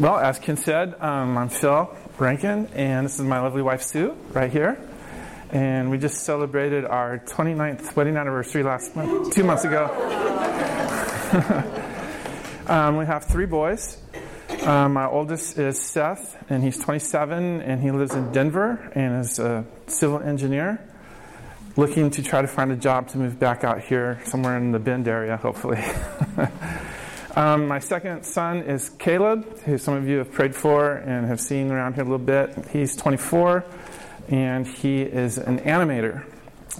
Well, as Ken said, um, I'm Phil Rankin, and this is my lovely wife Sue, right here. And we just celebrated our 29th wedding anniversary last month, two months ago. um, we have three boys. Um, my oldest is Seth, and he's 27, and he lives in Denver and is a civil engineer, looking to try to find a job to move back out here somewhere in the Bend area, hopefully. um, my second son is Caleb, who some of you have prayed for and have seen around here a little bit. He's 24, and he is an animator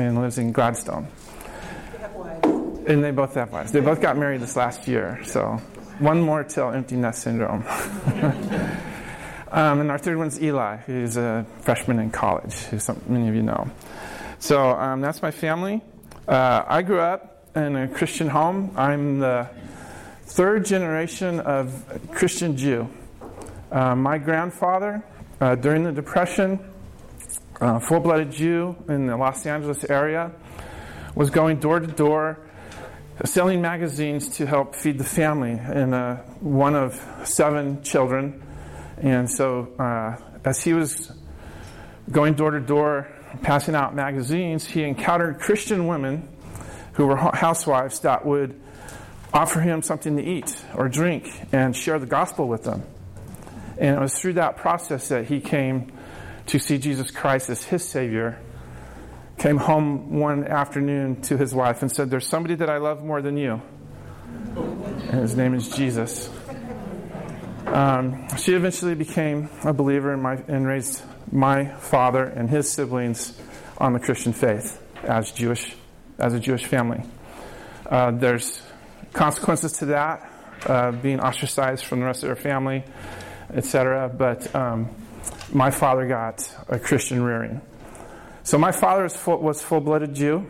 and lives in Gladstone. And they both have wives. They both got married this last year, so one more till empty nest syndrome. um, and our third one's Eli, who's a freshman in college, who some, many of you know. So um, that's my family. Uh, I grew up in a Christian home. I'm the third generation of Christian Jew. Uh, my grandfather, uh, during the Depression, uh, full blooded Jew in the Los Angeles area, was going door to door selling magazines to help feed the family, and uh, one of seven children. And so, uh, as he was going door to door, passing out magazines, he encountered Christian women who were housewives that would offer him something to eat or drink and share the gospel with them. And it was through that process that he came to see Jesus Christ as his Savior came home one afternoon to his wife and said, There's somebody that I love more than you. And his name is Jesus. Um, she eventually became a believer my, and raised my father and his siblings on the Christian faith as Jewish, as a Jewish family. Uh, there's consequences to that, uh, being ostracized from the rest of their family, etc. But um, my father got a Christian rearing. So my father was full, was full-blooded Jew.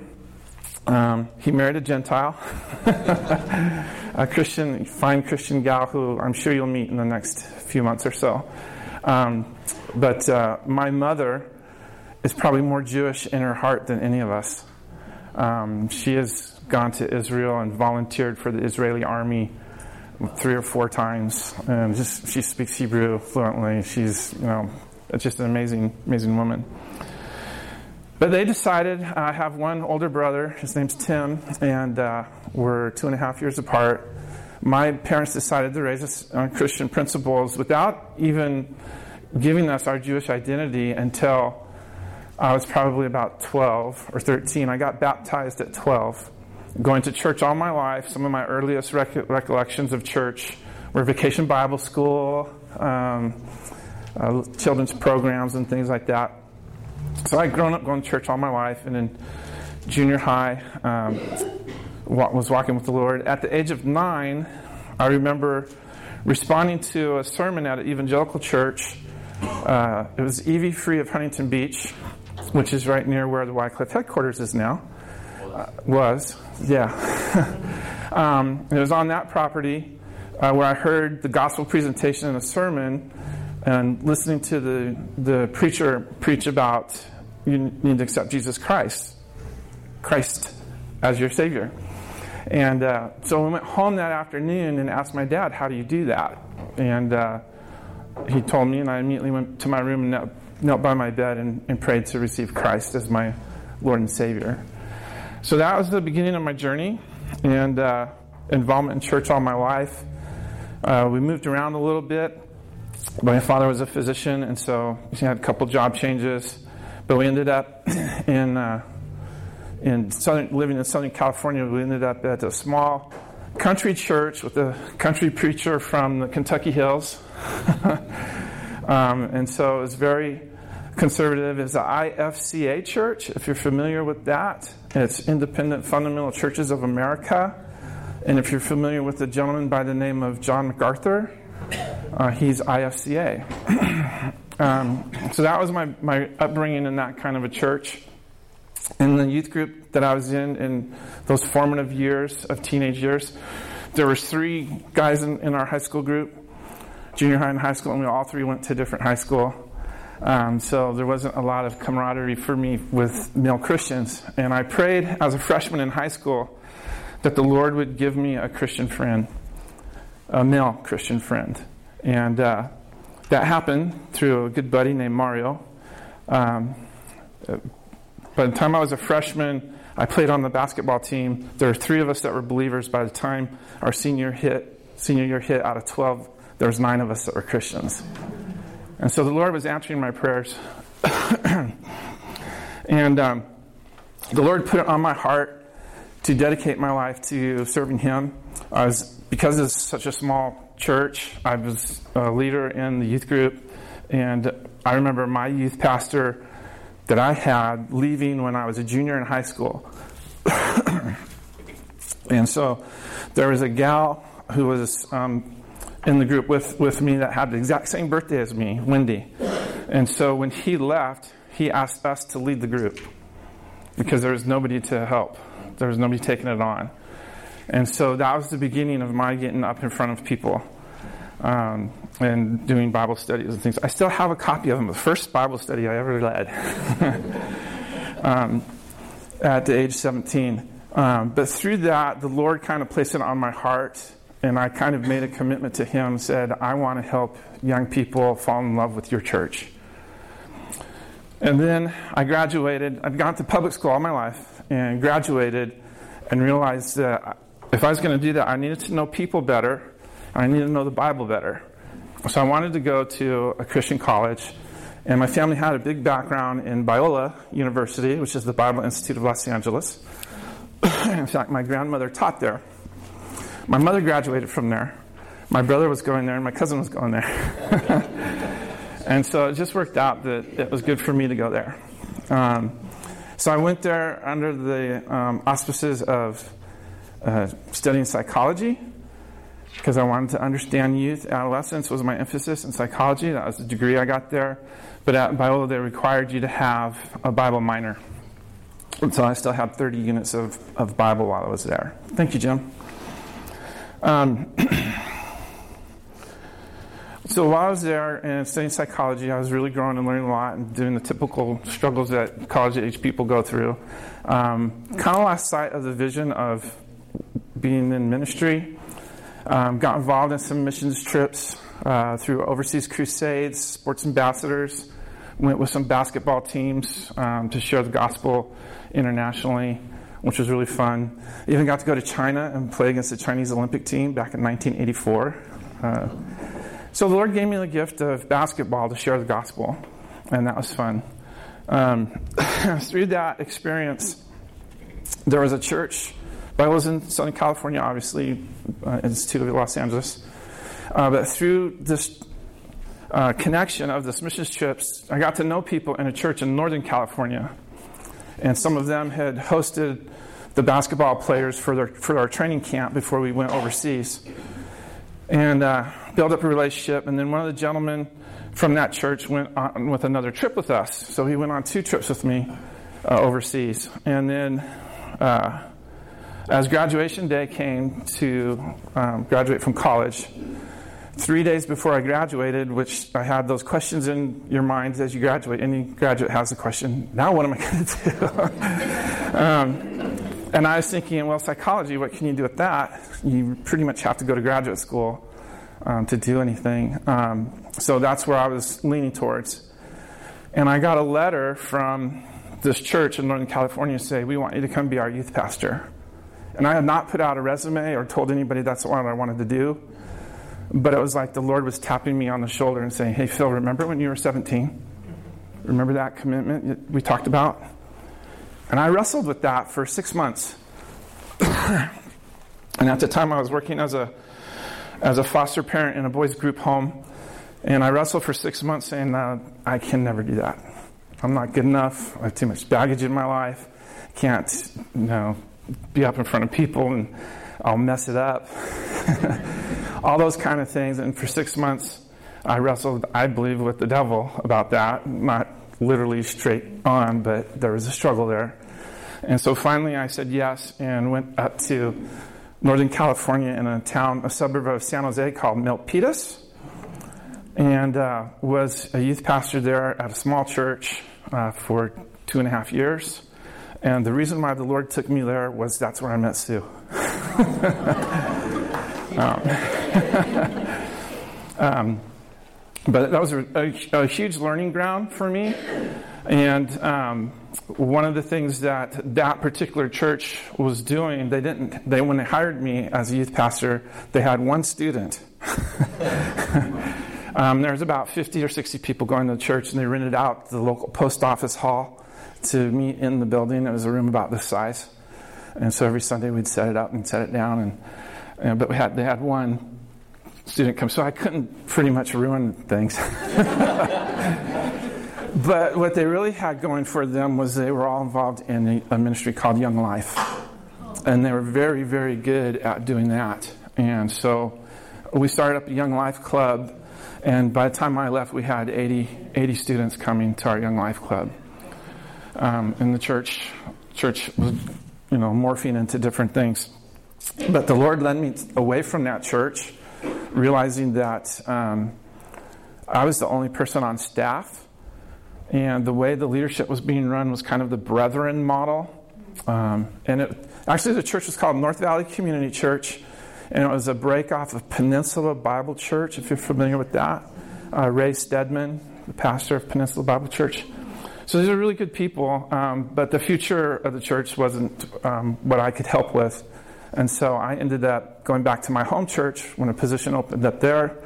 Um, he married a Gentile, a Christian, fine Christian gal who I'm sure you'll meet in the next few months or so. Um, but uh, my mother is probably more Jewish in her heart than any of us. Um, she has gone to Israel and volunteered for the Israeli army three or four times, and just she speaks Hebrew fluently. She's you know just an amazing, amazing woman. But they decided, I have one older brother, his name's Tim, and uh, we're two and a half years apart. My parents decided to raise us on Christian principles without even giving us our Jewish identity until I was probably about 12 or 13. I got baptized at 12. Going to church all my life, some of my earliest rec- recollections of church were vacation Bible school, um, uh, children's programs, and things like that. So I'd grown up going to church all my life, and in junior high, um, was walking with the Lord. At the age of nine, I remember responding to a sermon at an evangelical church. Uh, it was EV Free of Huntington Beach, which is right near where the Wycliffe headquarters is now. Uh, was, yeah. um, it was on that property uh, where I heard the gospel presentation and a sermon and listening to the, the preacher preach about you need to accept Jesus Christ, Christ as your Savior. And uh, so I went home that afternoon and asked my dad, How do you do that? And uh, he told me, and I immediately went to my room and knelt, knelt by my bed and, and, prayed to receive Christ as my Lord and Savior. So that was the beginning of my journey and uh, involvement in church all my life. Uh, we moved around a little bit my father was a physician, and so he had a couple job changes. But we ended up in uh, in southern, living in Southern California. We ended up at a small country church with a country preacher from the Kentucky Hills, um, and so it was very conservative. is the IFCA church, if you're familiar with that. It's Independent Fundamental Churches of America. And if you're familiar with a gentleman by the name of John MacArthur, uh, he's IFCA. um, so that was my, my upbringing in that kind of a church. In the youth group that I was in, in those formative years of teenage years, there was three guys in, in our high school group, junior high and high school, and we all three went to different high school. Um, so there wasn't a lot of camaraderie for me with male Christians. And I prayed as a freshman in high school that the Lord would give me a Christian friend a male Christian friend. And uh, that happened through a good buddy named Mario. Um, by the time I was a freshman, I played on the basketball team. There were three of us that were believers. By the time our senior hit, senior year hit, out of 12, there was nine of us that were Christians. And so the Lord was answering my prayers. and um, the Lord put it on my heart to dedicate my life to serving Him. I was, because it's such a small church, I was a leader in the youth group. And I remember my youth pastor that I had leaving when I was a junior in high school. and so there was a gal who was um, in the group with, with me that had the exact same birthday as me, Wendy. And so when he left, he asked us to lead the group because there was nobody to help. There was nobody taking it on. And so that was the beginning of my getting up in front of people um, and doing Bible studies and things. I still have a copy of them, the first Bible study I ever led um, at the age 17. Um, but through that, the Lord kind of placed it on my heart, and I kind of made a commitment to Him, said, I want to help young people fall in love with your church. And then I graduated. I'd gone to public school all my life and graduated and realized that if I was going to do that, I needed to know people better I needed to know the Bible better. So I wanted to go to a Christian college. And my family had a big background in Biola University, which is the Bible Institute of Los Angeles. in fact, my grandmother taught there. My mother graduated from there. My brother was going there, and my cousin was going there. and so it just worked out that it was good for me to go there. Um, so I went there under the um, auspices of uh, studying psychology because I wanted to understand youth. Adolescence was my emphasis in psychology. That was the degree I got there. But at Biola, they required you to have a Bible minor. And so I still had 30 units of, of Bible while I was there. Thank you, Jim. Um, so while I was there and studying psychology, I was really growing and learning a lot and doing the typical struggles that college age people go through. Um, kind of lost sight of the vision of being in ministry. Um, got involved in some missions trips uh, through overseas crusades, sports ambassadors, went with some basketball teams um, to share the gospel internationally, which was really fun. Even got to go to China and play against the Chinese Olympic team back in 1984. Uh, so the Lord gave me the gift of basketball to share the gospel, and that was fun. Um, through that experience, there was a church I was in Southern California, obviously, uh, Institute of Los Angeles. Uh, but through this uh, connection of this missions trips, I got to know people in a church in Northern California. And some of them had hosted the basketball players for, their, for our training camp before we went overseas. And uh, built up a relationship. And then one of the gentlemen from that church went on with another trip with us. So he went on two trips with me uh, overseas. And then uh, as graduation day came to um, graduate from college, three days before I graduated, which I had those questions in your minds as you graduate. Any graduate has a question. Now, what am I going to do? um, and I was thinking, well, psychology, what can you do with that? You pretty much have to go to graduate school um, to do anything. Um, so that's where I was leaning towards. And I got a letter from this church in Northern California say, We want you to come be our youth pastor. And I had not put out a resume or told anybody that's what I wanted to do. But it was like the Lord was tapping me on the shoulder and saying, Hey, Phil, remember when you were 17? Remember that commitment we talked about? And I wrestled with that for six months. and at the time, I was working as a, as a foster parent in a boys' group home. And I wrestled for six months saying, uh, I can never do that. I'm not good enough. I have too much baggage in my life. Can't, you know, be up in front of people and I'll mess it up. All those kind of things. And for six months, I wrestled, I believe, with the devil about that. Not literally straight on, but there was a struggle there. And so finally I said yes and went up to Northern California in a town, a suburb of San Jose called Milpitas. And uh, was a youth pastor there at a small church uh, for two and a half years. And the reason why the Lord took me there was that's where I met Sue. um, Um, but that was a, a, a, huge learning ground for me. And um, one of the things that that particular church was doing, they didn't, they, when they hired me as a youth pastor, they had one student. um, there was about 50 or 60 people going to the church, and they rented out the local post office hall to meet in the building. It was a room about this size. And so every Sunday we'd set it up and set it down. And, and but we had, they had one student come, so I couldn't pretty much ruin things. but what they really had going for them was they were all involved in a ministry called Young Life. And they were very, very good at doing that. And so we started up a Young Life Club. And by the time I left, we had 80, 80 students coming to our Young Life Club. Um, and the church, church was, you know, morphing into different things. But the Lord led me away from that church realizing that um, I was the only person on staff, and the way the leadership was being run was kind of the brethren model. Um, and it, actually, the church was called North Valley Community Church, and it was a break off of Peninsula Bible Church, if you're familiar with that. Uh, Ray Stedman, the pastor of Peninsula Bible Church. So these are really good people, um, but the future of the church wasn't um, what I could help with. And so I ended up going back to my home church when a position opened up there.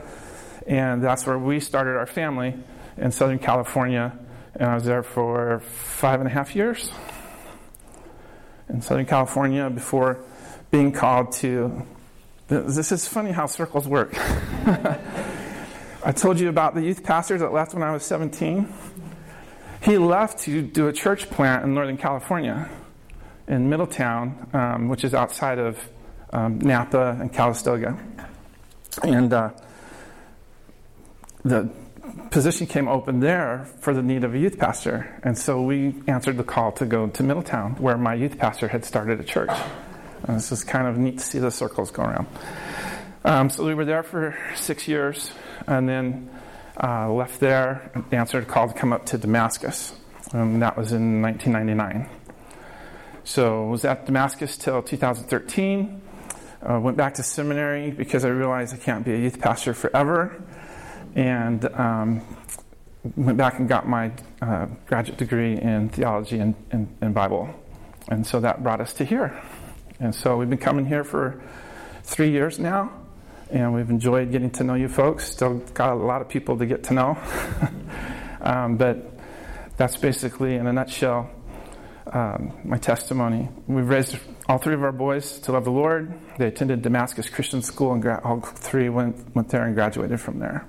And that's where we started our family in Southern California. And I was there for five and a half years in Southern California before being called to. This is funny how circles work. I told you about the youth pastor that left when I was 17. He left to do a church plant in Northern California in Middletown, um, which is outside of um, Napa and Calistoga. And uh, the position came open there for the need of a youth pastor. And so we answered the call to go to Middletown, where my youth pastor had started a church. And this is kind of neat to see the circles go around. Um, so we were there for six years and then uh, left there, answered a call to come up to Damascus. And that was in 1999. So was at Damascus till 2013. Uh, went back to seminary because I realized I can't be a youth pastor forever. And um, went back and got my uh, graduate degree in theology and, and, and, Bible. And so that brought us to here. And so we've been coming here for three years now. And we've enjoyed getting to know you folks. Still got a lot of people to get to know. um, but that's basically, in a nutshell, um, my testimony. We've raised all three of our boys to love the Lord. They attended Damascus Christian School, and gra- all three went, went there and graduated from there.